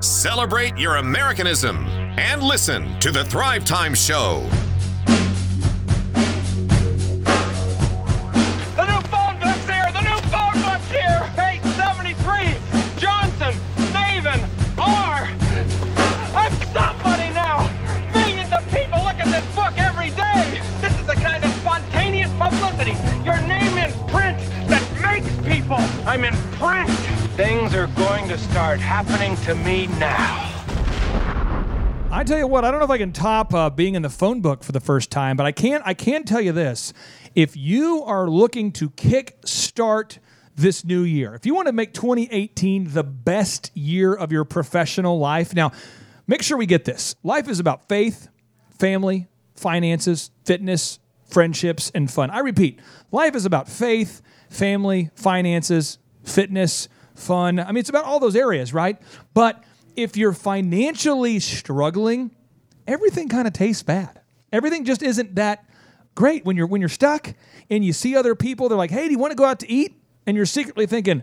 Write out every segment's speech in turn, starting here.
Celebrate your Americanism and listen to the Thrive Time Show. To start happening to me now. I tell you what, I don't know if I can top uh, being in the phone book for the first time, but I can. I can tell you this: if you are looking to kick start this new year, if you want to make 2018 the best year of your professional life, now make sure we get this. Life is about faith, family, finances, fitness, friendships, and fun. I repeat, life is about faith, family, finances, fitness, fun. I mean, it's about all those areas, right? But if you're financially struggling, everything kind of tastes bad. Everything just isn't that great when you're when you're stuck and you see other people. They're like, "Hey, do you want to go out to eat?" And you're secretly thinking,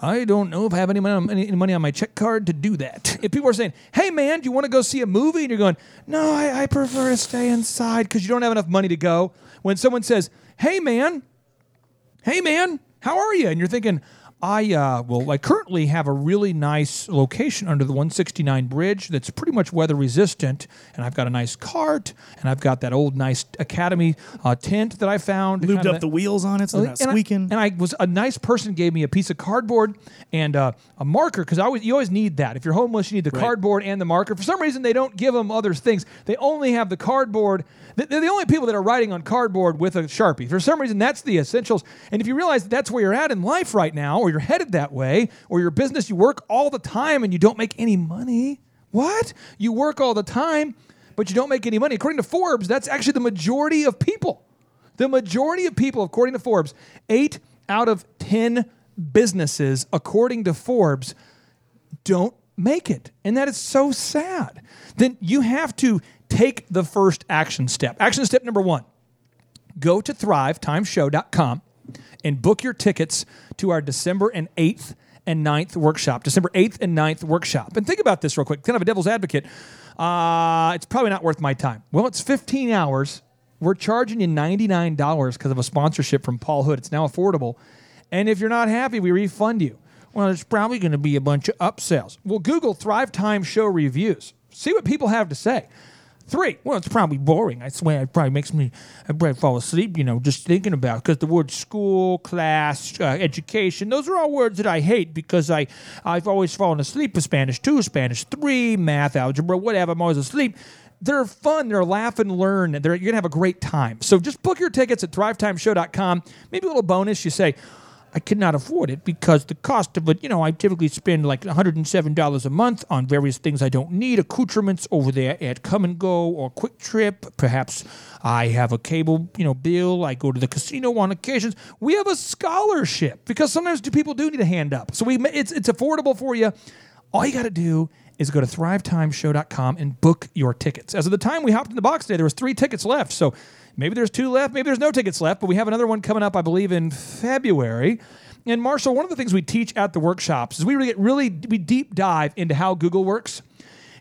"I don't know if I have any money, any, money on my check card to do that." If people are saying, "Hey, man, do you want to go see a movie?" and you're going, "No, I, I prefer to stay inside because you don't have enough money to go." When someone says, "Hey, man," hey man, how are you? And you're thinking, I uh, well, I currently have a really nice location under the 169 bridge that's pretty much weather resistant, and I've got a nice cart, and I've got that old nice Academy uh, tent that I found. Lubed up the wheels on it so they're not and I- squeaking. And I, was a nice person gave me a piece of cardboard and uh, a marker because I always you always need that. If you're homeless, you need the cardboard and the marker. For some reason, they don't give them other things. They only have the cardboard. They're the only people that are writing on cardboard with a sharpie. For some reason, that's the essentials. And if you realize that that's where you're at in life right now, or you're headed that way, or your business, you work all the time and you don't make any money. What? You work all the time, but you don't make any money. According to Forbes, that's actually the majority of people. The majority of people, according to Forbes, eight out of 10 businesses, according to Forbes, don't make it. And that is so sad. Then you have to take the first action step. Action step number one go to thrivetimeshow.com and book your tickets to our December and 8th and 9th workshop. December 8th and 9th workshop. And think about this real quick, kind of a devil's advocate. Uh, it's probably not worth my time. Well, it's 15 hours. We're charging you $99 because of a sponsorship from Paul Hood. It's now affordable. And if you're not happy, we refund you. Well, there's probably going to be a bunch of upsells. Well, Google Thrive Time Show reviews. See what people have to say. Three, well, it's probably boring. I swear it probably makes me I probably fall asleep, you know, just thinking about because the word school, class, uh, education, those are all words that I hate because I, I've always fallen asleep with Spanish 2, Spanish 3, math, algebra, whatever. I'm always asleep. They're fun. They're laugh and learn. They're, you're going to have a great time. So just book your tickets at thrivetimeshow.com. Maybe a little bonus. You say, I could not afford it because the cost of it, you know, I typically spend like $107 a month on various things I don't need, accoutrements over there at Kum & Go or QuikTrip. Perhaps I have a cable, you know, bill. I go to the casino on occasions. We have a scholarship because sometimes people do need a hand up. So we it's it's affordable for you. All you got to do is go to thrivetimeshow.com and book your tickets. As of the time we hopped in the box today, there was three tickets left. So maybe there's two left, maybe there's no tickets left, but we have another one coming up, I believe, in February. And Marshall, one of the things we teach at the workshops is we really get really we deep dive into how Google works.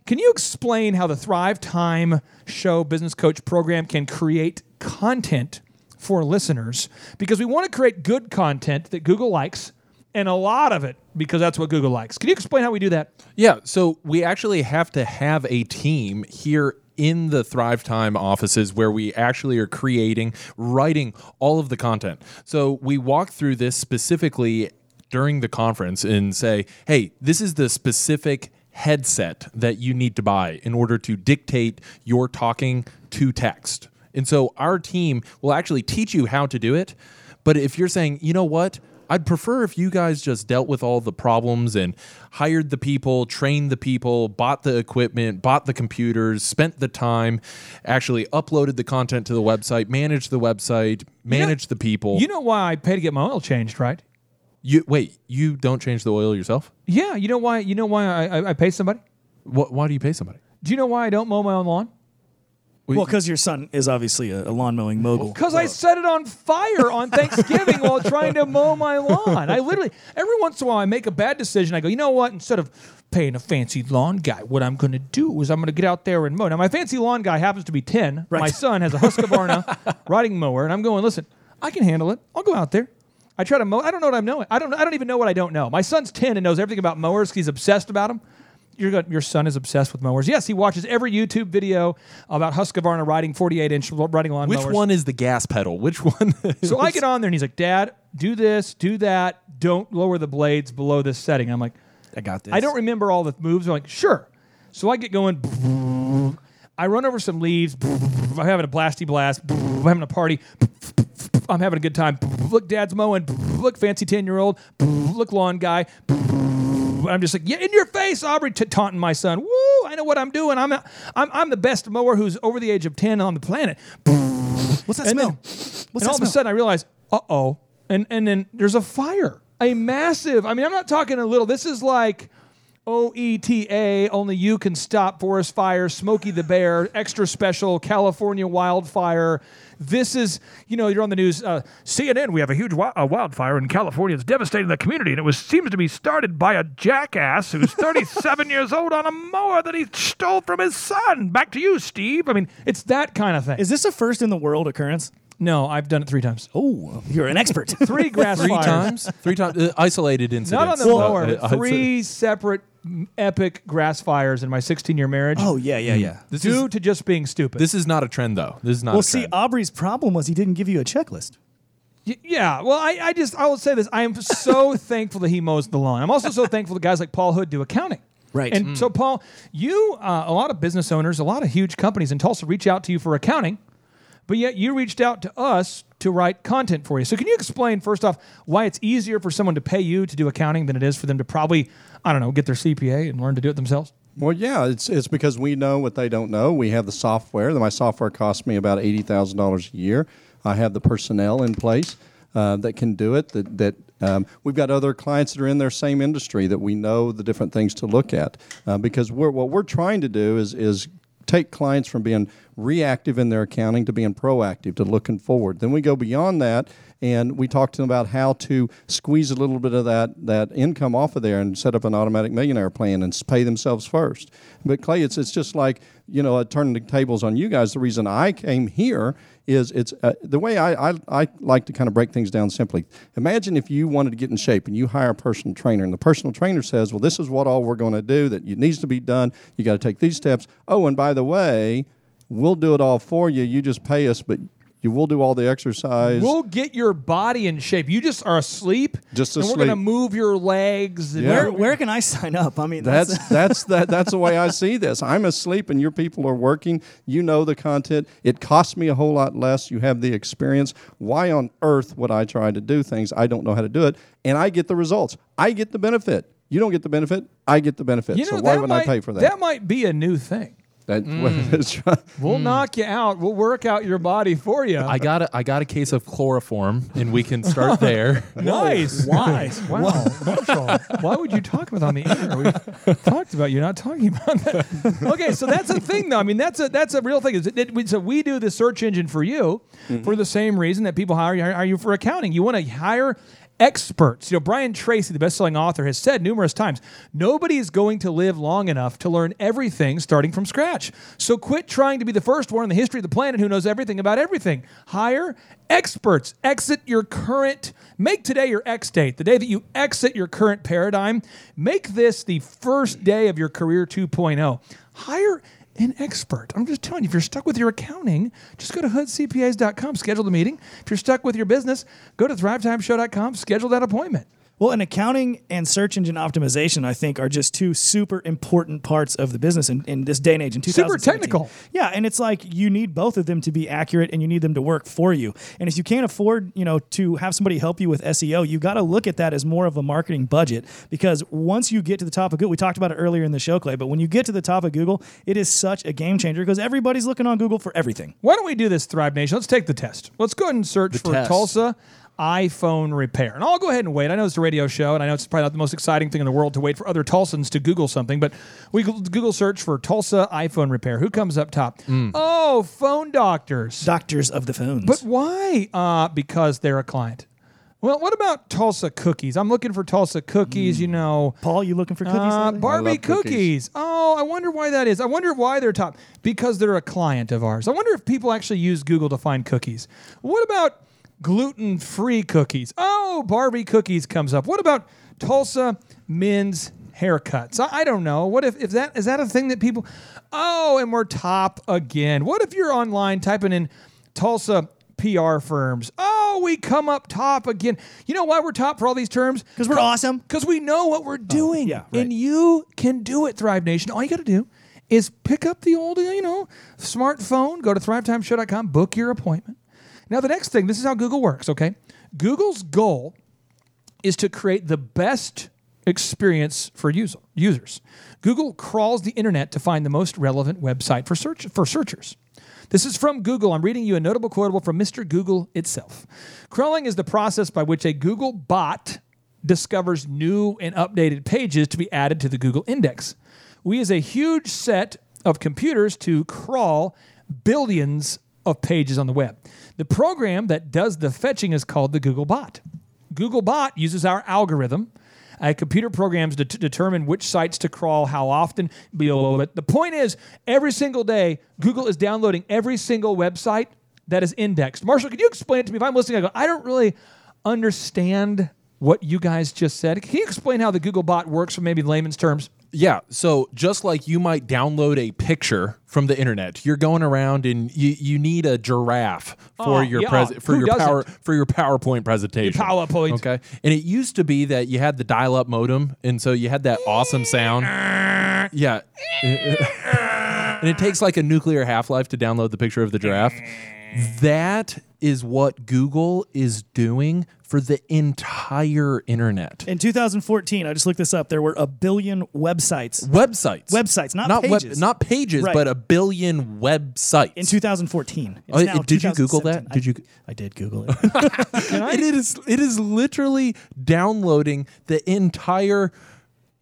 Can you explain how the Thrive Time Show Business Coach program can create content for listeners? Because we want to create good content that Google likes, and a lot of it because that's what Google likes. Can you explain how we do that? Yeah, so we actually have to have a team here in the Thrive Time offices where we actually are creating, writing all of the content. So we walk through this specifically during the conference and say, hey, this is the specific headset that you need to buy in order to dictate your talking to text. And so our team will actually teach you how to do it. But if you're saying, you know what, I'd prefer if you guys just dealt with all the problems and hired the people, trained the people, bought the equipment, bought the computers, spent the time, actually uploaded the content to the website, managed the website, managed the people. You know why I pay to get my oil changed, right? You wait, you don't change the oil yourself? Yeah, you know why? You know why I, I, I pay somebody? What, why do you pay somebody? Do you know why I don't mow my own lawn? Well, because your son is obviously a, a lawn mowing mogul. Because I set it on fire on Thanksgiving while trying to mow my lawn. I literally, every once in a while, I make a bad decision. I go, you know what? Instead of paying a fancy lawn guy, what I'm going to do is I'm going to get out there and mow. Now, my fancy lawn guy happens to be 10. Right. My son has a Husqvarna riding mower, and I'm going, listen, I can handle it. I'll go out there. I try to mow. I don't know what I'm knowing. I don't. I don't even know what I don't know. My son's ten and knows everything about mowers. He's obsessed about them. Your your son is obsessed with mowers. Yes, he watches every YouTube video about Husqvarna riding 48 inch riding lawn Which mowers. one is the gas pedal? Which one? So I get on there and he's like, Dad, do this, do that. Don't lower the blades below this setting. I'm like, I got this. I don't remember all the moves. I'm like, sure. So I get going. I run over some leaves. I'm having a blasty blast. I'm having a party. I'm having a good time. Look, Dad's mowing. Look, fancy 10 year old. Look, lawn guy. I'm just like, yeah, in your face, Aubrey, t- taunting my son. Woo! I know what I'm doing. I'm, a, I'm, I'm the best mower who's over the age of 10 on the planet. What's that And smell? then- What's and that all of a sudden, I realize, uh oh, and and then there's a fire, a massive. I mean, I'm not talking a little. This is like OETA. Only you can stop forest fires. Smokey the Bear, extra special California wildfire. This is, you know, you're on the news. Uh, CNN, we have a huge wi- uh, wildfire in California. It's devastating the community, and it was seems to be started by a jackass who's 37 years old on a mower that he stole from his son. Back to you, Steve. I mean, it's that kind of thing. Is this a first in the world occurrence? no, I've done it three times. Oh, you're an expert. Three grass Three fires. times? Three times? Uh, isolated incidents. Not on the Uh, mower, uh, but three separate m- epic grass fires in my 16 year marriage. oh yeah, yeah, yeah. This due is, to just being stupid. this is not a trend, though. This is not Well, a see. Aubrey's problem was he didn't give you a checklist. Y- yeah. Well, I, I just I will say this. I am so thankful that he mows the lawn. I'm also so thankful that guys like Paul Hood do accounting. Right. And so, Paul, you uh, a lot of business owners, a lot of huge companies in Tulsa reach out to you for accounting, but yet you reached out to us to write content for you. So, can you explain first off why it's easier for someone to pay you to do accounting than it is for them to probably I don't know get their CPA and learn to do it themselves? Well, yeah, it's it's because we know what they don't know. We have the software. My software costs me about eighty thousand dollars a year. I have the personnel in place uh, that can do it. That that um, we've got other clients that are in their same industry that we know the different things to look at. Uh, because we're what we're trying to do is is take clients from being reactive in their accounting to being proactive to looking forward. Then we go beyond that and we talk to them about how to squeeze a little bit of that that income off of there and set up an automatic millionaire plan and pay themselves first. But Clay, it's it's just like you know, uh, turning the tables on you guys. The reason I came here is it's uh, the way I, I I like to kind of break things down simply. Imagine if you wanted to get in shape and you hire a personal trainer, and the personal trainer says, "Well, this is what all we're going to do. That needs to be done. You got to take these steps. Oh, and by the way." We'll do it all for you. You just pay us, but you will do all the exercise. We'll get your body in shape. You just are asleep. Just and we're gonna move your legs. Yeah. Where, where can I sign up? I mean, That's that's that that's the way I see this. I'm asleep and your people are working. You know the content. It costs me a whole lot less. You have the experience. Why on earth would I try to do things I don't know how to do it? And I get the results. I get the benefit. You don't get the benefit. I get the benefit. You know, so why would might, I pay for that? That might be a new thing. That- mm. that's right. We'll mm. knock you out. We'll work out your body for you. I got a, I got a case of chloroform, and we can start there. nice. Why? Wow, Marshall. Why would you talk about on the air? We talked about you're not talking about that. Okay, so that's a thing, though. I mean, that's a that's a real thing. Is it, it- we- so we do the search engine for you mm-hmm. for the same reason that people hire you, hire you for accounting. You want to hire experts. You know, Brian Tracy, the best-selling author, has said numerous times, nobody is going to live long enough to learn everything starting from scratch. So quit trying to be the first one in the history of the planet who knows everything about everything. Hire experts. Exit your current make today your X date, the day that you exit your current paradigm. Make this the first day of your career 2.0. Hire an expert. I'm just telling you, if you're stuck with your accounting, just go to hoodcpas.com, schedule the meeting. If you're stuck with your business, go to thrivetimeshow.com, schedule that appointment. Well, and accounting and search engine optimization, I think, are just two super important parts of the business in, in this day and age. In Super technical. Yeah, and it's like you need both of them to be accurate, and you need them to work for you. And if you can't afford, you know, to have somebody help you with SEO, you got to look at that as more of a marketing budget because once you get to the top of Google, we talked about it earlier in the show, Clay. But when you get to the top of Google, it is such a game changer because everybody's looking on Google for everything. Why don't we do this, Thrive Nation? Let's take the test. Let's go ahead and search for test. Tulsa. iPhone repair. And I'll go ahead and wait. I know it's a radio show, and I know it's probably not the most exciting thing in the world to wait for other Tulsans to Google something, but we Google search for Tulsa iPhone repair. Who comes up top? Oh, phone doctors. Doctors of the phones. But why? Uh, because they're a client. Well, what about Tulsa cookies? I'm looking for Tulsa cookies, you know. Paul, you looking for cookies? Uh. Barbie cookies. cookies. Oh, I wonder why that is. I wonder why they're top. Because they're a client of ours. I wonder if people actually use Google to find cookies. What about gluten free cookies? Oh, Barbie cookies comes up. What about Tulsa men's haircuts? I, I don't know. What if, if that is that a thing that people Oh, and we're top again. What if you're online typing in Tulsa PR firms? Oh, we come up top again. You know why we're top for all these terms? because we're awesome. Because we know what we're oh, doing. yeah, right. And you can do it, Thrive Nation. All you got to do is pick up the old, you know, smartphone, go to thrivetimeshow.com, book your appointment. Now, the next thing, this is how Google works, okay? Google's goal is to create the best experience for user, users. Google crawls the internet to find the most relevant website for search for searchers. This is from Google. I'm reading you a notable quotable from Mr. Google itself. Crawling is the process by which a Google bot discovers new and updated pages to be added to the Google index. We use a huge set of computers to crawl billions of pages on the web. The program that does the fetching is called the Google bot. Google bot uses our algorithm. Uh, computer programs to, determine which sites to crawl, how often. Below it. The point is, every single day, Google is downloading every single website that is indexed. Marshall, could you explain it to me? If I'm listening, I go, I don't really understand what you guys just said. Can you explain how the Google bot works from maybe layman's terms? Yeah. So just like you might download a picture from the internet, you're going around and you, you need a giraffe for Oh, your yeah. pres- for Who your doesn't? power for your PowerPoint presentation. PowerPoint. Okay. And it used to be that you had the dial-up modem, and so you had that awesome sound. Yeah. and it takes like a nuclear half-life to download the picture of the giraffe. That is what Google is doing for the entire internet. In 2014, I just looked this up. There were a billion websites Websites. Websites, not not pages. not pages, Right. but a billion websites. in 2014. It's Oh, now did you Google that? 2017. Did you- I, I did Google it. it is it is literally downloading the entire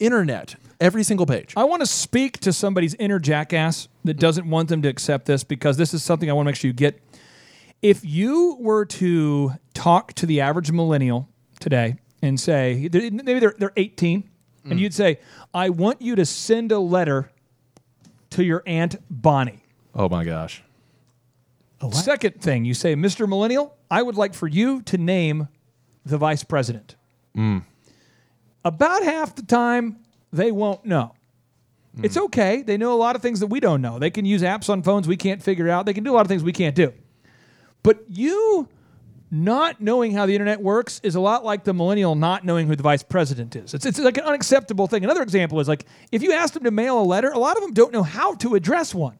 internet, every single page. I want to speak to somebody's inner jackass that doesn't want them to accept this because this is something I want to make sure you get. If you were to talk to the average millennial today and say, maybe they're, they're 18, and mm. you'd say, I want you to send a letter to your Aunt Bonnie. Oh my gosh. Second thing, you say, Mr. Millennial, I would like for you to name the vice president. Mm. About half the time, they won't know. It's mm. okay. They know a lot of things that we don't know. They can use apps on phones we can't figure out. They can do a lot of things we can't do. But you not knowing how the internet works is a lot like the millennial not knowing who the vice president is. It's, it's like an unacceptable thing. Another example is like if you ask them to mail a letter, a lot of them don't know how to address one.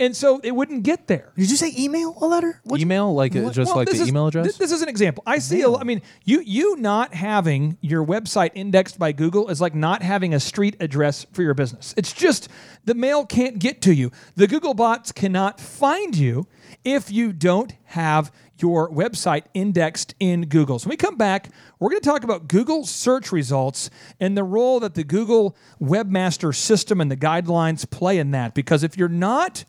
And so it wouldn't get there. Did you say email a letter? What- Email, like uh, just Well, like this the is- email address. This, this is an example. I see. A, I mean, you you not having your website indexed by Google is like not having a street address for your business. It's just the mail can't get to you. The Google bots cannot find you if you don't have your website indexed in Google. So when we come back, we're going to talk about Google search results and the role that the Google Webmaster System and the guidelines play in that. Because if you're not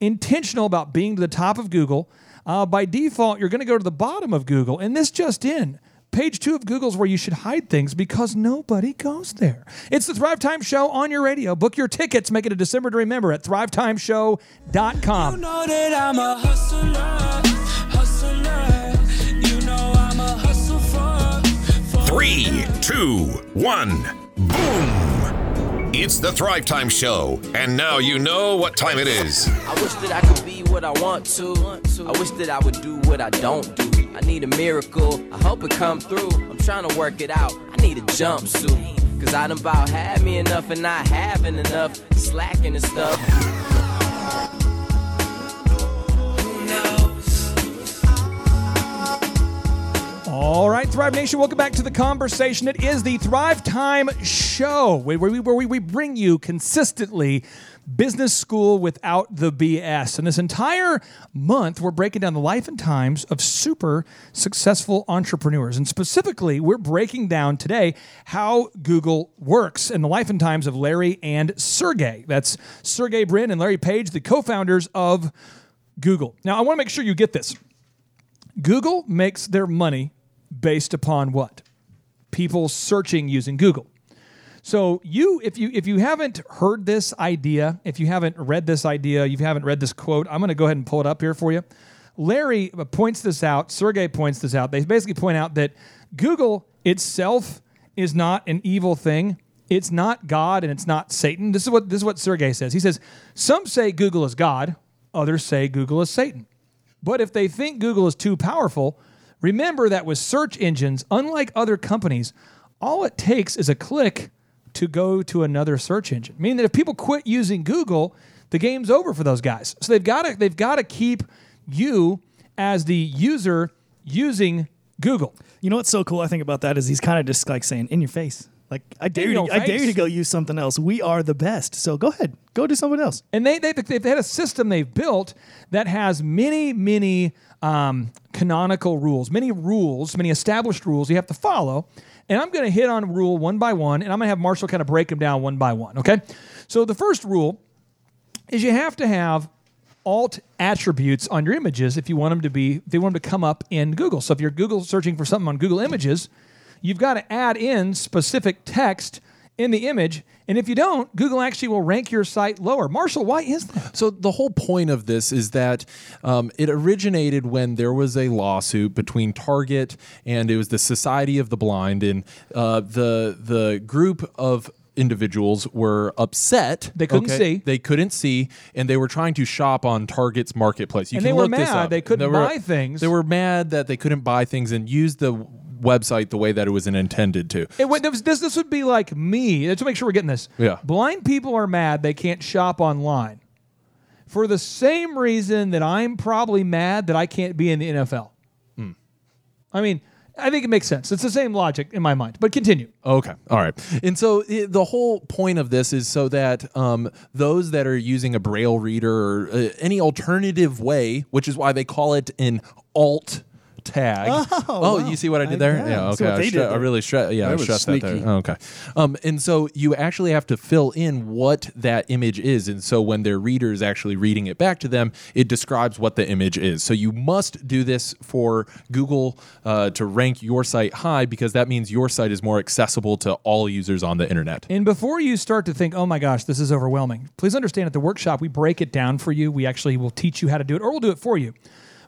intentional about being to the top of Google, uh, by default, you're going to go to the bottom of Google. And this just in. Page two of Google's where you should hide things because nobody goes there. It's the Thrive Time Show on your radio. Book your tickets. Make it a December to remember at thrivetimeshow.com. know that I'm a hustler, hustler. You know I'm a hustle for, for Three, two, one, boom! It's the Thrive Time Show, and now you know what time it is. I wish that I could be what I want to. I wish that I would do what I don't do. I need a miracle. I hope it come through. I'm trying to work it out. I need a jumpsuit. Cause I done about had me enough and not having enough. Slacking and stuff. All right, Thrive Nation, welcome back to the conversation. It is the Thrive Time Show, where we, where we, bring you consistently business school without the BS. And this entire month, we're breaking down the life and times of super successful entrepreneurs. And specifically, we're breaking down today how Google works and the life and times of Larry and Sergey. That's Sergey Brin and Larry Page, the co founders of Google. Now, I want to make sure you get this. Google makes their money based upon what? People searching using Google. So you if you if you haven't heard this idea, if you haven't read this idea, you haven't read this quote, I'm going to go ahead and pull it up here for you. Larry uh, points this out, Sergey points this out. They basically point out that Google itself is not an evil thing. It's not God and it's not Satan. This is what this is what Sergey says. He says, "Some say Google is God, others say Google is Satan." But if they think Google is too powerful, remember that with search engines, unlike other companies, all it takes is a click to go to another search engine. Meaning that if people quit using Google, the game's over for those guys. So they've got to they've got to keep you as the user using Google. You know what's so cool? I think about that is he's kind of just like saying, "In your face." Like I dare In you, to, I dare you to go use something else. We are the best. So go ahead, go do something else. And they, they, they've had a system they've built that has many, many um, canonical rules, many rules, many established rules you have to follow. And I'm going to hit on rule one by one, and I'm going to have Marshall kind of break them down one by one. Okay. So the first rule is you have to have alt attributes on your images if you want them to be if you want them to come up in Google. So if you're Google searching for something on Google Images, you've got to add in specific text in the image. And if you don't, Google actually will rank your site lower. Marshall, why is that? So the whole point of this is that um, it originated when there was a lawsuit between Target and it was the Society of the Blind, and uh, the the group of individuals were upset. They couldn't see. They couldn't see, and they were trying to shop on Target's marketplace. You And can they were look this mad up. they couldn't were- buy things. They were mad that they couldn't buy things and use the website the way that it was intended to. It would, this, this would be like me. Let's make sure we're getting this. Yeah. Blind people are mad they can't shop online for the same reason that I'm probably mad that I can't be in the NFL. Hmm. I mean, I think it makes sense. It's the same logic in my mind. But continue. Okay. All right. And so i the whole point of this is so that um, those that are using a braille reader or uh, any alternative way, which is why they call it an alt tag. Oh, wow. you see what I did there? yeah, Yeah. Okay. I, stre- I really stress. Yeah, I stressed that there. sneaky. Okay. Um, and so you actually have to fill in what that image is, and so when their reader is actually reading it back to them, it describes what the image is. So you must do this for Google uh, to rank your site high because that means your site is more accessible to all users on the internet. And before you start to think, oh my gosh, this is overwhelming, please understand at the workshop, we break it down for you. We actually will teach you how to do it, or we'll do it for you.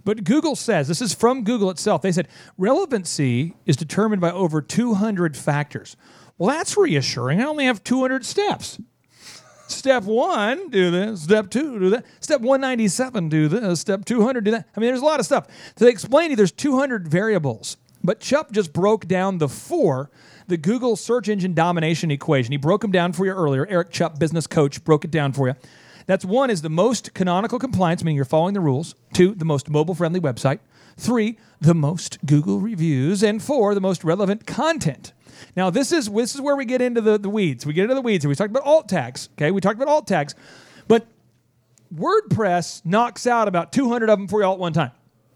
But Google says, this is from Google itself. They said relevancy is determined by over 200 factors. Well, that's reassuring. I only have 200 steps. Step one, do this. Step two, do that. Step 197, do this. Step 200, do that. I mean, there's a lot of stuff. So they explain to you there's 200 variables. But Chupp just broke down the four, the Google search engine domination equation. He broke them down for you earlier. Eric Chupp, business coach, broke it down for you. That's one is the most canonical compliance, meaning you're following the rules. Two, the most mobile friendly website. Three, the most Google reviews. And four, the most relevant content. Now, this is this is where we get into the, the weeds. We get into the weeds. And we talked about alt tags. Okay, we talked about alt tags, but WordPress knocks out about 200 of them for you all at one time.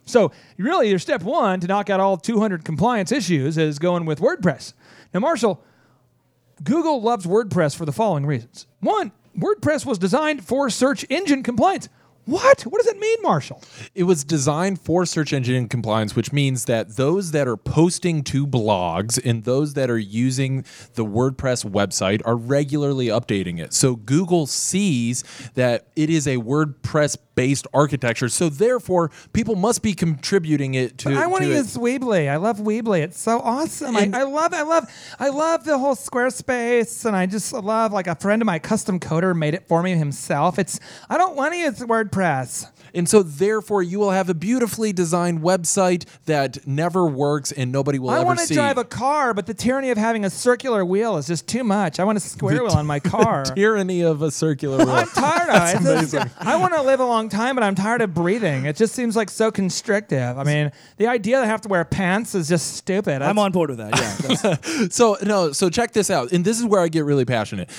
So really, your step one to knock out all 200 compliance issues is going with WordPress. Now, Marshall, Google loves WordPress for the following reasons. One, WordPress was designed for search engine compliance. What? What does that mean, Marshall? It was designed for search engine compliance, which means that those that are posting to blogs and those that are using the WordPress website are regularly updating it. So Google sees that it is a WordPress based architecture. So therefore, people must be contributing it to. I want to use Weebly. I love Weebly. It's so awesome. I, I love, I love, I love the whole Squarespace, and I just love like a friend of my custom coder made it for me himself. It's I don't want to use WordPress. WordPress. And so, therefore, you will have a beautifully designed website that never works and nobody will I ever see. I want to see. drive a car, but the tyranny of having a circular wheel is just too much. I want a square wheel on my car. tyranny of a circular wheel. I'm tired of it. It's just- I want to live a long time, but I'm tired of breathing. It just seems like so constrictive. I mean, the idea that I have to wear pants is just stupid. I'm on board with that. Yeah. So no, so check this out, and this is where I get really passionate.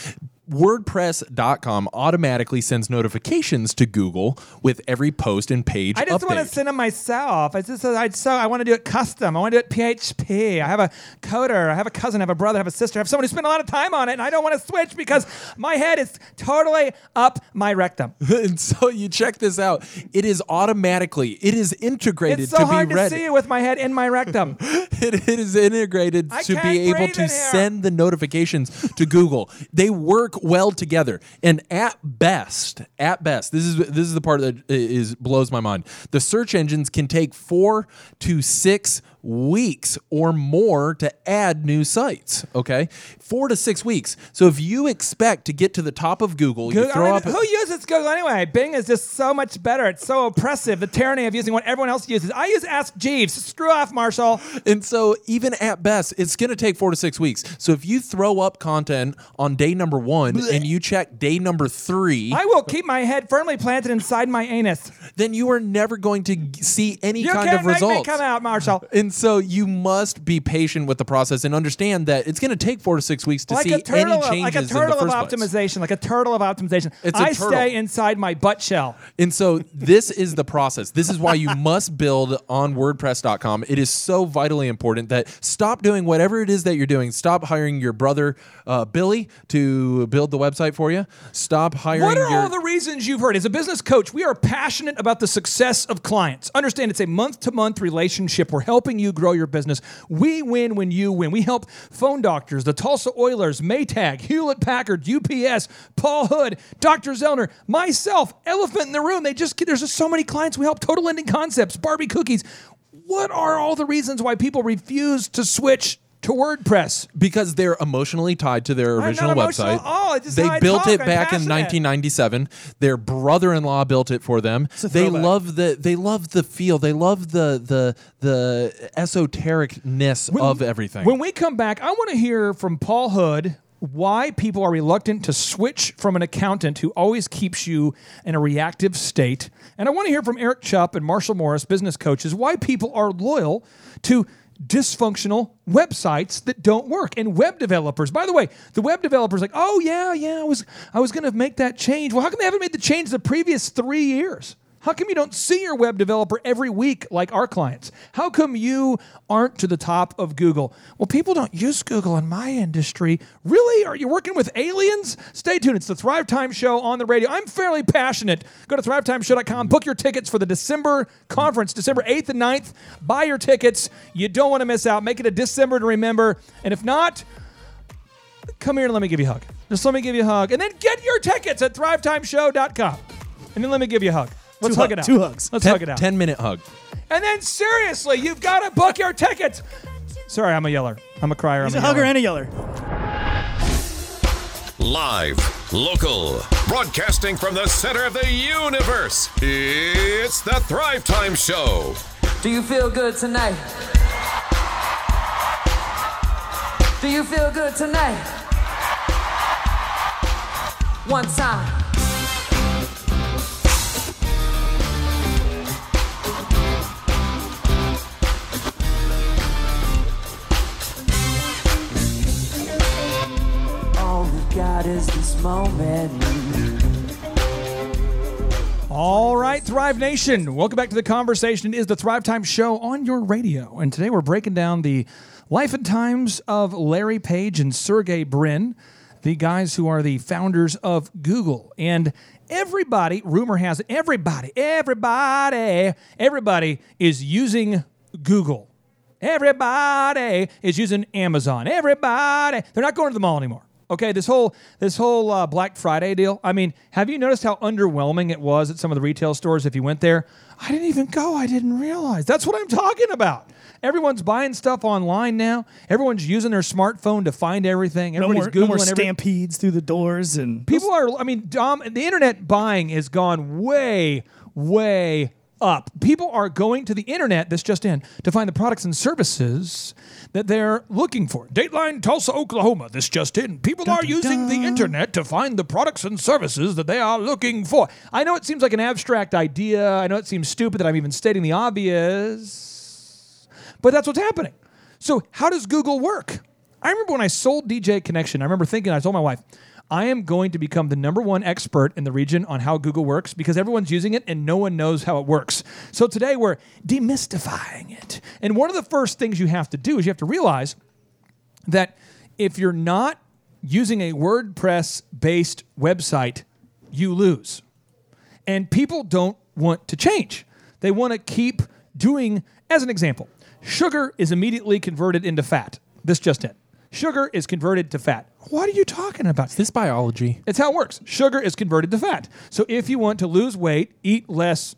WordPress.com automatically sends notifications to Google with every post and page I just update. want to send them myself. I just I so I want to do it custom. I want to do it PHP. I have a coder. I have a cousin. I have a brother. I have a sister. I have someone who spent a lot of time on it, and I don't want to switch because my head is totally up my rectum. and so you check this out. It is automatically, it is integrated It's so to hard be to see it with my head in my rectum. It, it is integrated I to be able to send the notifications to Google. They work well together, and at best, at best, this is this is the part that is blows my mind. The search engines can take four to six weeks or more to add new sites. Okay, four to six weeks. So if you expect to get to the top of Google, you throw I mean, up. who uses Google anyway? Bing is just so much better. It's so oppressive. The tyranny of using what everyone else uses. I use Ask Jeeves. Screw off, Marshall. And so, even at best, it's going to take four to six weeks. So, if you throw up content on day number one and you check day number three, I will keep my head firmly planted inside my anus. then you are never going to see any You kind can't of make me results. come out, Marshall. And so, you must be patient with the process and understand that it's going to take four to six weeks to like see any of, changes like a turtle of first place. optimization, like a turtle of optimization. It's I stay inside my butt shell. And so this is the process. This is why you must build on WordPress.com. It is so vitally important that stop doing whatever it is that you're doing. Stop hiring your brother uh, Billy to build the website for you. Stop hiring What are your all the reasons you've heard? As a business coach, we are passionate about the success of clients. Understand it's a month to month relationship. We're helping you grow your business. We win when you win. We help phone doctors, the Tulsa Oilers, Maytag, Hewlett Packard, UPS, Paul Hood, Dr. Zoellner, myself, Elephant in the Room. They just there's just so many clients. We help Total Ending Concepts, Barbie Cookies. What are all the reasons why people refuse to switch to WordPress? because they're emotionally tied to their original website. at all. It's just they built talk. it I'm back in 1997. Their brother-in-law built it for them. They love the they love the feel. They love the the the esotericness of everything. When we come back, I want to hear from Paul Hood why people are reluctant to switch from an accountant who always keeps you in a reactive state. And I want to hear from Eric Chupp and Marshall Morris, business coaches, why people are loyal to dysfunctional websites that don't work. And web developers by the way the web developers like oh yeah yeah i was i was going to make that change. Well how come they haven't made the change the previous three years how come you don't see your web developer every week like our clients? How come you aren't to the top of Google? Well, people don't use Google in my industry. Really? Are you working with aliens? Stay tuned. It's the Thrive Time Show on the radio. I'm fairly passionate. Go to thrivetimeshow.com, book your tickets for the December conference, December 8th and 9th. Buy your tickets. You don't want to miss out. Make it a December to remember. And if not, come here and let me give you a hug. Just let me give you a hug. And then get your tickets at thrivetimeshow.com. And then let me give you a hug. Let's Two hug hu- it out. two hugs. Let's ten, hug it out. 10 minute hug. And then seriously, you've got to book your tickets. Sorry, I'm a yeller. I'm a crier. He's I'm a hugger yeller. and a yeller. Live, local, broadcasting from the center of the universe. It's the Thrive Time Show. Do you feel good tonight? Do you feel good tonight? One time. Got is this moment. All right, Thrive Nation. Welcome back to the conversation. It is the Thrive Time Show on your radio. And today we're breaking down the life and times of Larry Page and Sergey Brin, the guys who are the founders of Google. And everybody, rumor has it, everybody, everybody, everybody is using Google. Everybody is using Amazon. Everybody. They're not going to the mall anymore. Okay, this whole this whole uh, Black Friday deal. I mean, have you noticed how underwhelming it was at some of the retail stores? If you went there, I didn't even go. I didn't realize. That's what I'm talking about. Everyone's buying stuff online now. Everyone's using their smartphone to find everything. No Everybody's more, googling no more every- stampedes through the doors and People are. I mean, Dom. The internet buying has gone way, way up. People are going to the internet. This just in to find the products and services that they're looking for. Dateline, Tulsa, Oklahoma. This just in. People are using the internet to find the products and services that they are looking for. I know it seems like an abstract idea. I know it seems stupid that I'm even stating the obvious, but that's what's happening. So, how does Google work? I remember when I sold DJ Connection, I remember thinking, I told my wife, I am going to become the number one expert in the region on how Google works because everyone's using it and no one knows how it works. So today we're demystifying it. And one of the first things you have to do is you have to realize that if you're not using a WordPress based website, you lose. And people don't want to change. They want to keep doing, as an example, sugar is immediately converted into fat. This just in. Sugar is converted to fat. What are you talking about? This biology. It's how it works. Sugar is converted to fat. So if you want to lose weight, eat less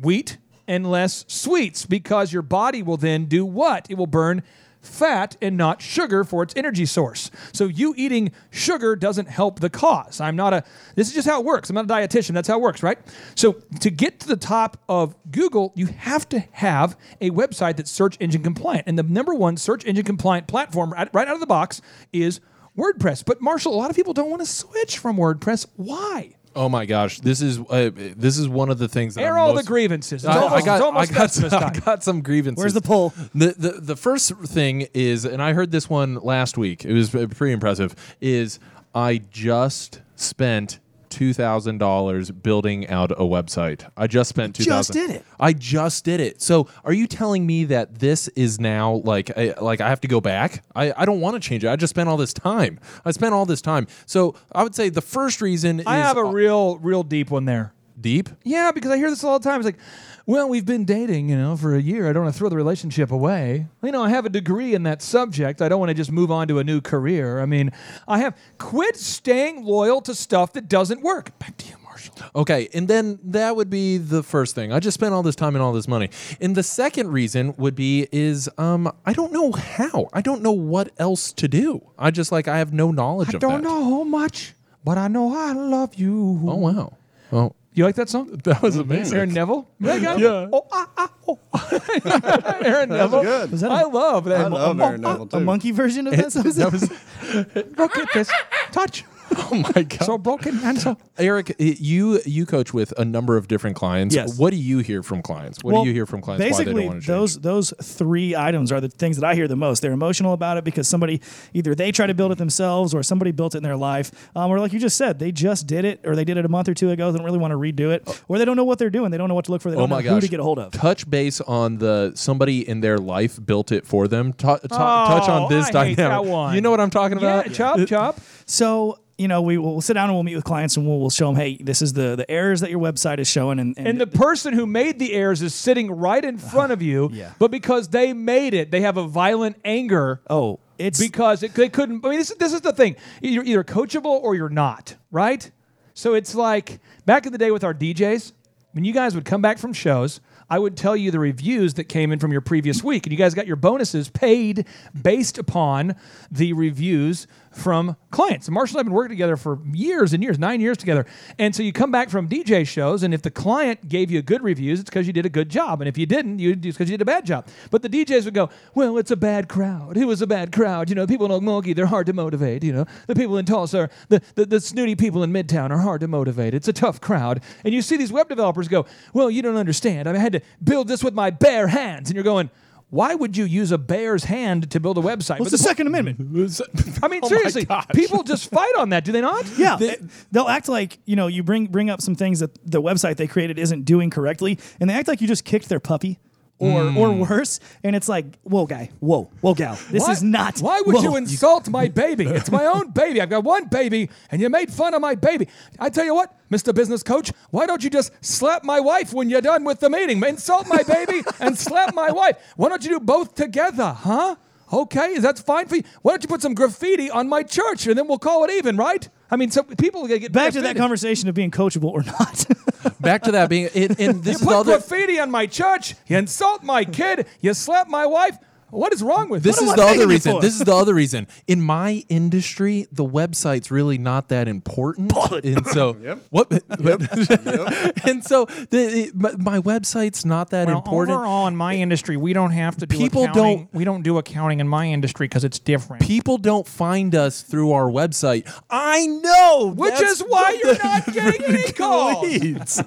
wheat and less sweets because your body will then do what? It will burn fat and not sugar for its energy source. So you eating sugar doesn't help the cause. I'm not a this is just how it works. I'm not a dietitian. That's how it works, right? So to get to the top of Google, you have to have a website that's search engine compliant. And the number one search engine compliant platform right, right out of the box is WordPress. But Marshall, a lot of people don't want to switch from WordPress. Why? Oh my gosh, this is uh, this is one of the things that Air I'm all most- the grievances. It's I, almost, I got, it's almost I got, Festivus some, I got some grievances. Where's the poll? The, the the first thing is, and I heard this one last week. It was pretty impressive. Is I just spent two thousand dollars building out a website. I just spent two just thousand. did it. I just did it. So, are you telling me that this is now like I, like I have to go back? I, I don't want to change it. I just spent all this time. I spent all this time. So, I would say the first reason I is have a real, real deep one there. deep. Yeah, because I hear this all the time. It's like, well, we've been dating, you know, for a year. I don't want to throw the relationship away. You know, I have a degree in that subject. I don't want to just move on to a new career. I mean, I have quit staying loyal to stuff that doesn't work. Back to you, Marshall. Okay, and then that would be the first thing. I just spent all this time and all this money. And the second reason would be is um I don't know how. I don't know what else to do. I just like I have no knowledge of I of don't that. know how much, but I know I love you. Oh wow. Oh, You like that song? that was amazing. Aaron Neville? Yeah. Yeah. Oh, ah, ah, oh. Aaron Neville. good. Was that I a, love that. I love Aaron Neville a monkey version of that? song? that was Look at this. Touch. oh my god. So broken and so. Eric, you you coach with a number of different clients. Yes. What do you hear from clients? What Well, do you hear from clients why they Basically, don't want change? those those three items are the things that I hear the most. They're emotional about it because somebody either they try to build it themselves or somebody built it in their life, um, or like you just said, they just did it or they did it a month or two ago. They don't really want to redo it, or they don't know what they're doing. They don't know what to look for. They Oh don't my know who gosh! to get a hold of. Touch base on the somebody in their life built it for them. Ta- ta- touch on Oh, this I dynamic. You know what I'm talking Yeah, about? chop, chop. So you know, we will sit down and we'll meet with clients and we'll, we'll show them, hey, this is the the errors that your website is showing, and, and, And the person who made the errors is sitting right in front of you. Yeah. But because they made it, they have a violent anger oh, it's because it, they couldn't. I mean, this, is- this is the thing. You're either coachable or you're not, right? So it's like back in the day with our DJs, when you guys would come back from shows, I would tell you the reviews that came in from your previous week. And you guys got your bonuses paid based upon the reviews from clients. And Marshall and I have been working together for years and years, nine years together. And so you come back from DJ shows, and if the client gave you good reviews, it's because you did a good job. And if you didn't, you it's because you did a bad job. But the DJs would go, Well, it's a bad crowd. It was a bad crowd. You know, people in Okmulgee, they're hard to motivate. You know, the people in Tulsa, are, the, the, the snooty people in Midtown are hard to motivate. It's a tough crowd. And you see these web developers go, Well, you don't understand. I had to build this with my bare hands. And you're going, why would you use a bear's hand to build a website? what's But the Second Amendment? I mean, Oh seriously, people just fight on that, do they not? Yeah, they, will act like you know you bring bring up some things that the website they created isn't doing correctly, and they act like you just kicked their puppy. Or, or hmm. worse, and it's like, whoa, guy, whoa, whoa, gal, this Why- is not. Why would whoa. you insult my baby? It's my own baby. I've got one baby, and you made fun of my baby. I tell you what, Mr. Business Coach, why don't you just slap my wife when you're done with the meeting? Insult my baby and slap my wife. Why don't you do both together, huh? Okay, that's fine for you. Why don't you put some graffiti on my church and then we'll call it even, right? I mean, so people get Back to that conversation of being coachable or not. Back to that being, and, and this You is put other. graffiti on my church. You insult my kid. You slap my wife. What is wrong with This you? is the other reason. This is the other reason. In my industry, the website's really not that important, and so what? and so the, my, my website's not that Well, important. overall, in my industry, we don't have to do People accounting. don't- We don't do accounting in my industry because it's different. People don't find us through our website. I know, Which is why what you're not getting any calls. leads.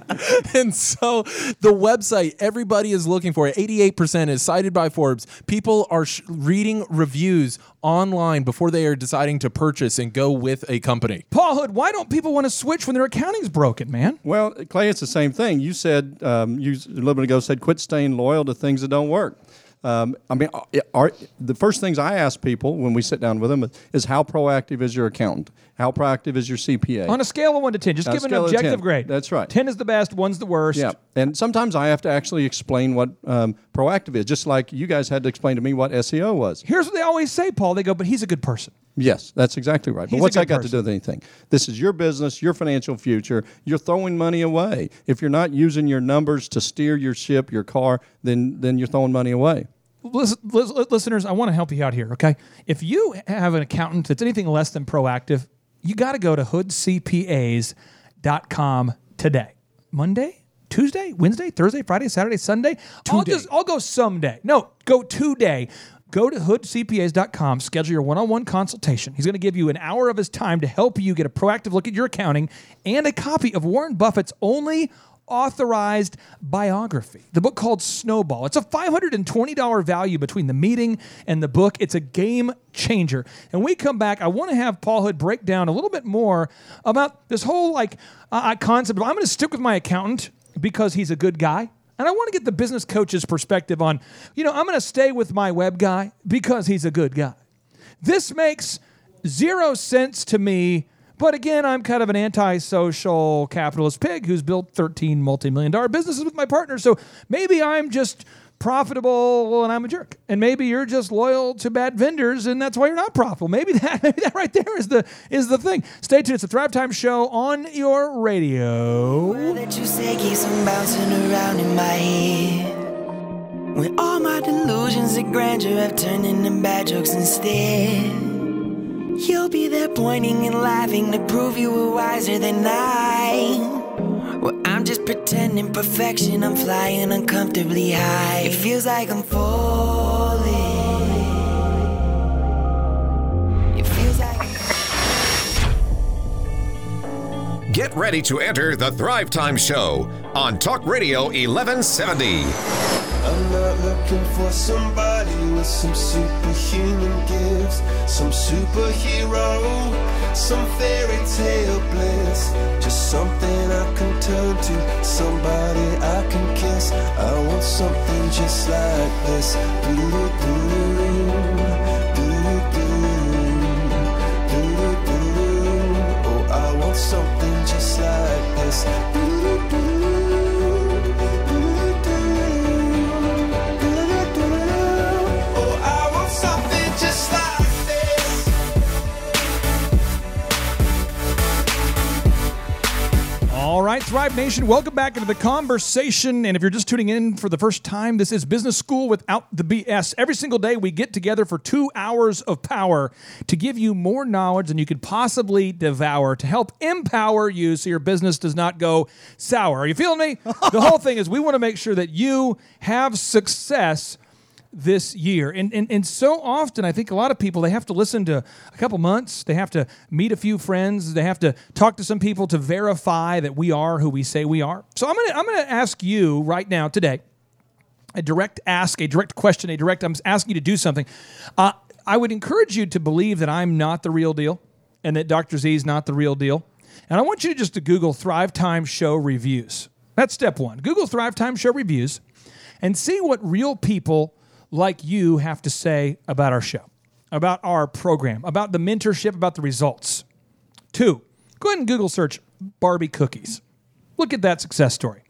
and so the website, everybody is looking for it. 88% is cited by Forbes. People are sh- reading reviews online before they are deciding to purchase and go with a company. Paul Hood, why don't people want to switch when their accounting's broken, man? Well, Clay, it's the same thing. You said um, you a little bit ago said quit staying loyal to things that don't work. Um, I mean, are, are, the first things I ask people when we sit down with them is how proactive is your accountant? How proactive is your CPA? On a scale of one to ten, just On give an objective grade. That's right. Ten is the best, one's the worst. yeah, and sometimes I have to actually explain what um, proactive is, just like you guys had to explain to me what SEO was. Here's what they always say, Paul. They go, but he's a good person. Yes, that's exactly right. He's But what's that got to do with anything? This is your business, your financial future. You're throwing money away. If you're not using your numbers to steer your ship, your car, then then you're throwing money away. Listen, listeners, I want to help you out here, okay? If you have an accountant that's anything less than proactive, you got to go to hoodcpas.com today. Monday, Tuesday, Wednesday, Thursday, Friday, Saturday, Sunday. I'll just I'll go someday. No, go today. Go to hoodcpas.com, schedule your one-on-one consultation. He's going to give you an hour of his time to help you get a proactive look at your accounting and a copy of Warren Buffett's only authorized biography, the book called Snowball. It's a $520 value between the meeting and the book. It's a game changer. And we come back, I want to have Paul Hood break down a little bit more about this whole like uh, concept of I'm going to stick with my accountant because he's a good guy. And I want to get the business coach's perspective on, you know, I'm going to stay with my web guy because he's a good guy. This makes zero sense to me. But again, I'm kind of an antisocial capitalist pig who's built 13 multi-million dollar businesses with my partner. So maybe I'm just profitable and I'm a jerk. And maybe you're just loyal to bad vendors and that's why you're not profitable. Maybe that maybe that right there is the is the thing. Stay tuned. It's a Thrive Time show on your radio. that you say keeps on bouncing around in my head. When all my delusions of grandeur have turned into bad jokes instead. You'll be there pointing and laughing to prove you were wiser than I. Well, I'm just pretending perfection. I'm flying uncomfortably high. It feels like I'm falling. It feels like. Get ready to enter the Thrive Time Show on Talk Radio 1170. I'm not looking for somebody with some superhuman gifts, some superhero, some fairy tale bliss. Just something I can turn to, somebody I can kiss. I want something just like this. Oh, something just like this. Right, Thrive Nation, welcome back into the conversation. And if you're just tuning in for the first time, this is Business School without the BS. Every single day, we get together for two hours of power to give you more knowledge than you could possibly devour to help empower you so your business does not go sour. Are you feeling me? the whole thing is we want to make sure that you have success this year. And, and and so often I think a lot of people they have to listen to a couple months, they have to meet a few friends, they have to talk to some people to verify that we are who we say we are. So I'm going to I'm going to ask you right now today a direct ask, a direct question, a direct I'm asking you to do something. Uh, I would encourage you to believe that I'm not the real deal and that Dr. Z is not the real deal. And I want you to just to Google Thrive Time Show reviews. That's step one. Google Thrive Time Show reviews and see what real people like you have to say about our show, about our program, about the mentorship, about the results. Two, go ahead and Google search Barbie cookies. Look at that success story.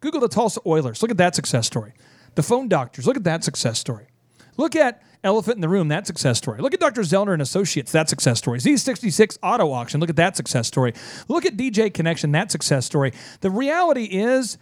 Google the Tulsa Oilers. Look at that success story. The phone doctors. Look at that success story. Look at Elephant in the Room, that success story. Look at Dr. Zoellner and Associates, that success story. Z66 Auto Auction, look at that success story. Look at DJ Connection, that success story. The reality is,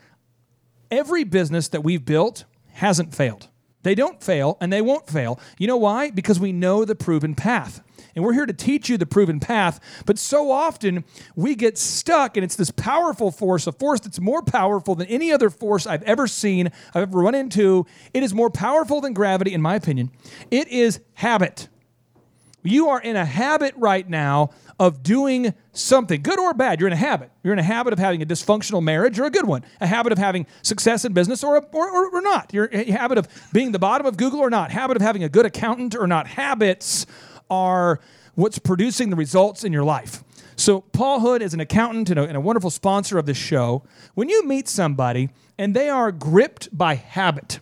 every business that we've built hasn't failed. They don't fail and they won't fail. You know why? Because we know the proven path. And we're here to teach you the proven path. But so often we get stuck, and it's this powerful force, a force that's more powerful than any other force I've ever seen, I've ever run into. It is more powerful than gravity, in my opinion. It is habit. You are in a habit right now of doing something, good or bad. You're in a habit. You're in a habit of having a dysfunctional marriage or a good one, a habit of having success in business or, a, or, or, or not. You're a habit of being the bottom of Google or not, habit of having a good accountant or not. Habits are what's producing the results in your life. So, Paul Hood is an accountant and a, and a wonderful sponsor of this show. When you meet somebody and they are gripped by habit,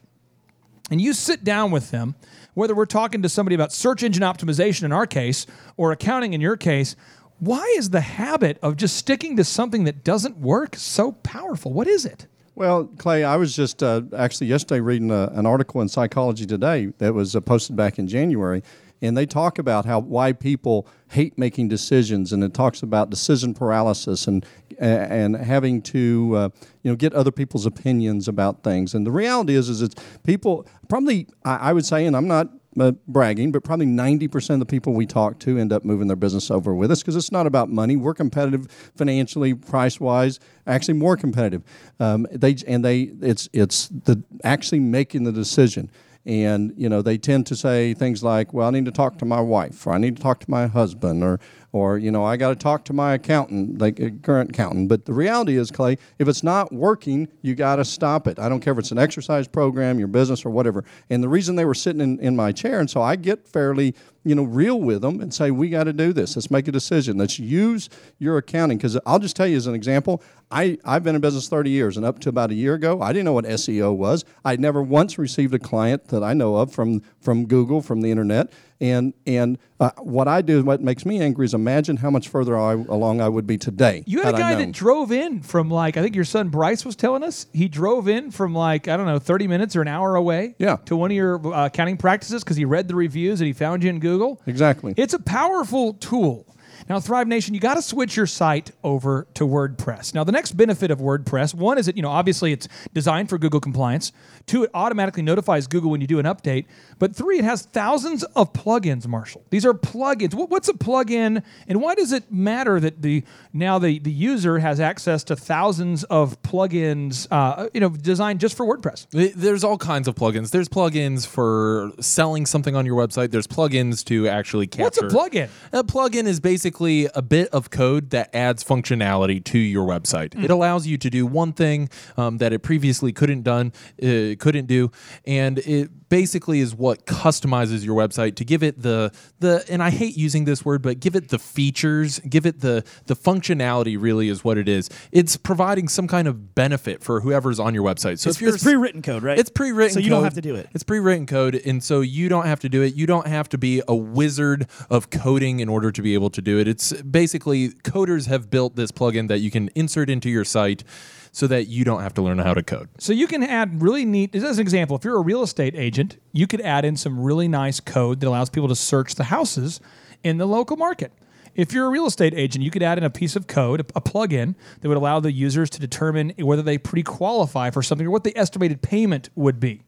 and you sit down with them, whether we're talking to somebody about search engine optimization in our case or accounting in your case, why is the habit of just sticking to something that doesn't work so powerful? What is it? Well, Clay, I was just uh, actually yesterday reading a, an article in Psychology Today that was uh, posted back in January, and they talk about how why people hate making decisions, and it talks about decision paralysis and and having to uh, you know get other people's opinions about things. And the reality is, is it's people probably I, I would say, and I'm not uh, bragging, but probably 90% of the people we talk to end up moving their business over with us because it's not about money. We're competitive financially, price wise, actually more competitive. Um, they and they it's it's the actually making the decision. And you know they tend to say things like, "Well, I need to talk to my wife, or I need to talk to my husband, or or you know I got to talk to my accountant, like a current accountant." But the reality is, Clay, if it's not working, you got to stop it. I don't care if it's an exercise program, your business, or whatever. And the reason they were sitting in, in my chair, and so I get fairly you know real with them and say, "We got to do this. Let's make a decision. Let's use your accounting." Because I'll just tell you as an example, I I've been in business 30 years, and up to about a year ago, I didn't know what SEO was. I'd never once received a client that I know of from from Google, from the internet. And and uh, what I do, what makes me angry is imagine how much further I, along I would be today. You had a guy that drove in from like I think your son Bryce was telling us he drove in from like I don't know 30 minutes or an hour away Yeah. to one of your uh, accounting practices because he read the reviews and he found you in Google. Exactly. It's a powerful tool. Now, Thrive Nation, you got to switch your site over to WordPress. Now, the next benefit of WordPress, one is that, you know, obviously it's designed for Google compliance. Two, it automatically notifies Google when you do an update. But three, it has thousands of plugins, Marshall. These are plugins. What's a plugin and why does it matter that the now the, the user has access to thousands of plugins, uh, you know, designed just for WordPress? There's all kinds of plugins. There's plugins for selling something on your website. There's plugins to actually capture. What's a plugin? A plugin is basically a bit of code that adds functionality to your website. Hmm. It allows you to do one thing um, that it previously couldn't done, uh, couldn't do, and it basically is what customizes your website to give it the the. And I hate using this word, but give it the features, give it the the functionality. Really, is what it is. It's providing some kind of benefit for whoever's on your website. So It's, if you're it's pre-written code, right? it's pre-written so you don't have to do it. It's pre-written code, and so you don't have to do it. You don't have to be a wizard of coding in order to be able to do it. It's basically coders have built this plugin that you can insert into your site so that you don't have to learn how to code. So you can add really neat. As an example, if you're a real estate agent, you could add in some really nice code that allows people to search the houses in the local market. If you're a real estate agent, you could add in a piece of code, a, plugin that would allow the users to determine whether they pre-qualify for something or what the estimated payment would be.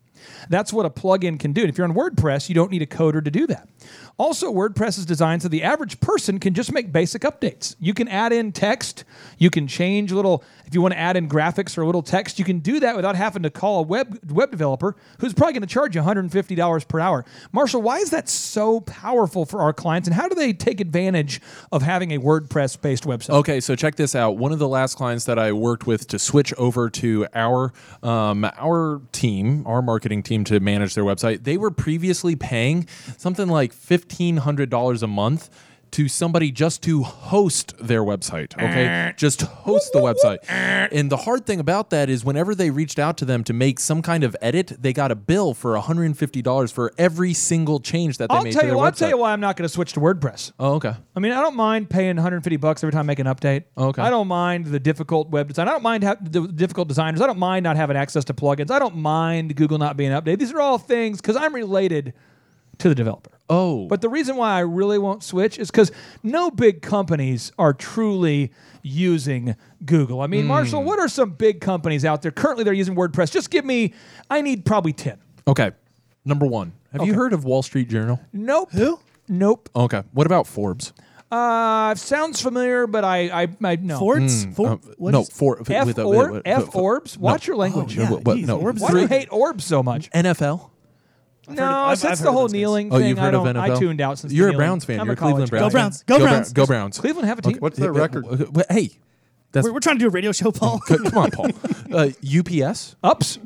That's what a plugin can do. And if you're on WordPress, you don't need a coder to do that. Also, WordPress is designed so the average person can just make basic updates. You can add in text, you can change a little, if you want to add in graphics or a little text, you can do that without having to call a web web developer who's probably going to charge you $150 per hour. Marshall, why is that so powerful for our clients and how do they take advantage of having a WordPress based website? Okay, so check this out. One of the last clients that I worked with to switch over to our um, our team, our marketing team, to manage their website, they were previously paying something like fifteen hundred dollars a month to somebody just to host their website. Okay, mm. just host the website. And the hard thing about that is, whenever they reached out to them to make some kind of edit, they got a bill for one hundred and fifty dollars for every single change that they I'll made tell to you. their I'll tell you why I'm not going to switch to WordPress. Oh, okay. I mean, I don't mind paying 150 bucks every time I make an update. Okay. I don't mind the difficult web design. I don't mind ha- the difficult designers. I don't mind not having access to plugins. I don't mind Google not being updated. These are all things because I'm related to the developer. Oh, But the reason why I really won't switch is because no big companies are truly using Google. I mean, Marshall, what are some big companies out there currently that are using WordPress? Just give me. I need probably 10. okay. Number one. Have you heard of Wall Street Journal? Nope. Who? Nope. Okay. What about Forbes? Uh, sounds familiar, but I I, I no. Forts? Uh, For, what no, is- for, F, with a- or, with a- F orbs. Watch your language. yeah. what- what- geez, no, orbs. Why do you hate orbs so much? NFL. No, I've- that's I've the whole those guys. kneeling Oh, thing. you've I heard of don't. NFL? I tuned out since. You're the a. Browns fan. I'm You're a Cleveland. Browns. Go Browns. Go Browns. Go Browns. Cleveland have a team. What's their record? Hey, that's We're, we're trying to do a radio show, Paul. come on, Paul. Uh, UPS? Ups.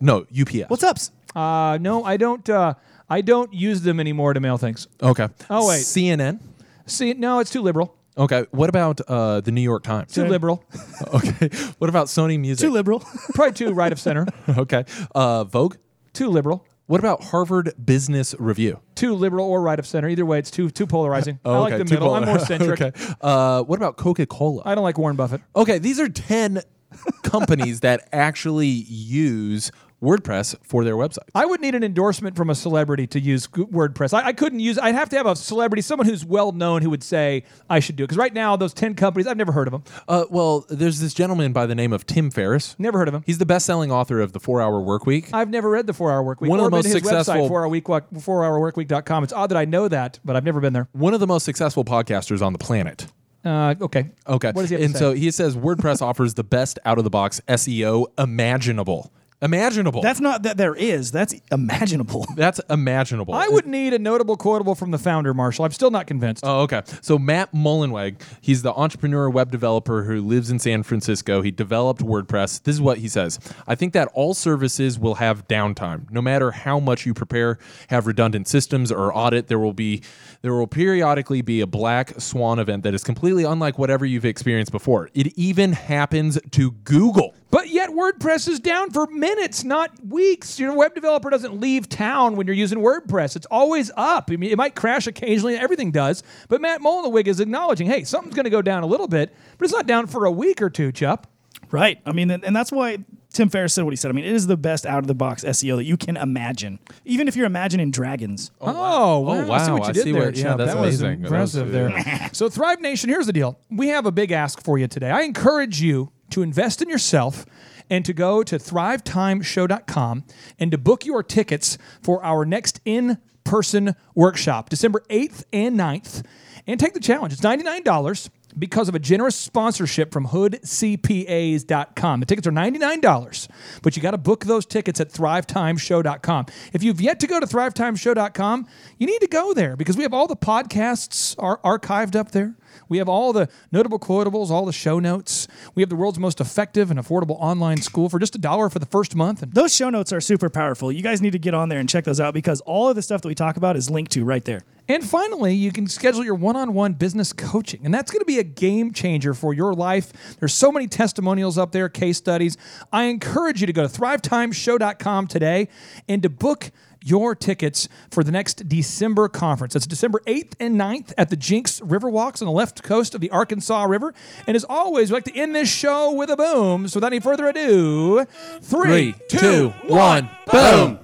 No, UPS. What's ups? Uh, no, I don't. Uh, I don't use them anymore to mail things. Okay. Oh, wait. CNN. See, no, it's too liberal. Okay. What about uh, the New York Times? Too liberal. Okay. What about Sony Music? Too liberal. Probably too right of center. okay. Uh, Vogue. Too liberal. What about Harvard Business Review? Too liberal or right of center. Either way, it's too too polarizing. I Oh, like okay, the middle. I'm more centric. okay. Uh, what about Coca Cola? I don't like Warren Buffett. Okay, these are 10 companies that actually use WordPress for their website. I would need an endorsement from a celebrity to use WordPress. I, I couldn't use. I'd have to have a celebrity, someone who's well known, who would say I should do it. Because right now, those ten companies, I've never heard of them. Uh, well, there's this gentleman by the name of Tim Ferriss. Never heard of him. He's the best-selling author of the Four Hour Work Week. I've never read the Four Hour Work Week. One of the most his successful- four hour week, four hourworkweek.com. It's odd that I know that, but I've never been there. One of the most successful podcasters on the planet. Uh, okay. Okay. What does he have to and so he says WordPress offers the best out-of-the-box SEO imaginable. Imaginable. That's not that there is. That's imaginable. That's imaginable. I would need a notable quotable from the founder, Marshall. I'm still not convinced. Oh, okay. So Matt Mullenweg, he's the entrepreneur web developer who lives in San Francisco. He developed WordPress. This is what he says. I think that all services will have downtime. No matter how much you prepare, have redundant systems or audit, there will be there will periodically be a black swan event that is completely unlike whatever you've experienced before. It even happens to Google. But yet WordPress is down for minutes, not weeks. Your web developer doesn't leave town when you're using WordPress. It's always up. I mean, it might crash occasionally. Everything does. But Matt Mullenweg is acknowledging, hey, something's going to go down a little bit, but it's not down for a week or two, Chupp. Right. I mean, and and that's why Tim Ferriss said what he said. I mean, it is the best out of the box SEO that you can imagine, even if you're imagining dragons. Oh, wow. Oh, I see what you I did see there, what- yeah, Chupp. that's that was amazing. That impressive was- there. so, Thrive Nation, here's the deal. We have a big ask for you today. I encourage you to invest in yourself and to go to thrivetimeshow.com and to book your tickets for our next in person workshop, December 8th and 9th. And take the challenge. It's $99 because of a generous sponsorship from hoodcpas.com. The tickets are $99, but you got to book those tickets at thrivetimeshow.com. If you've yet to go to thrivetimeshow.com, you need to go there because we have all the podcasts are archived up there. We have all the notable quotables, all the show notes. We have the world's most effective and affordable online school for just a dollar for the first month. And Those show notes are super powerful. You guys need to get on there and check those out because all of the stuff that we talk about is linked to right there. And finally, you can schedule your one on one business coaching. And that's going to be a game changer for your life. There's so many testimonials up there, case studies. I encourage you to go to thrivetimeshow.com today and to book your tickets for the next December conference. That's December 8th and 9th at the Jenks Riverwalks on the left coast of the Arkansas River. And as always, we like to end this show with a boom. So without any further ado, three, Three, two, one, boom.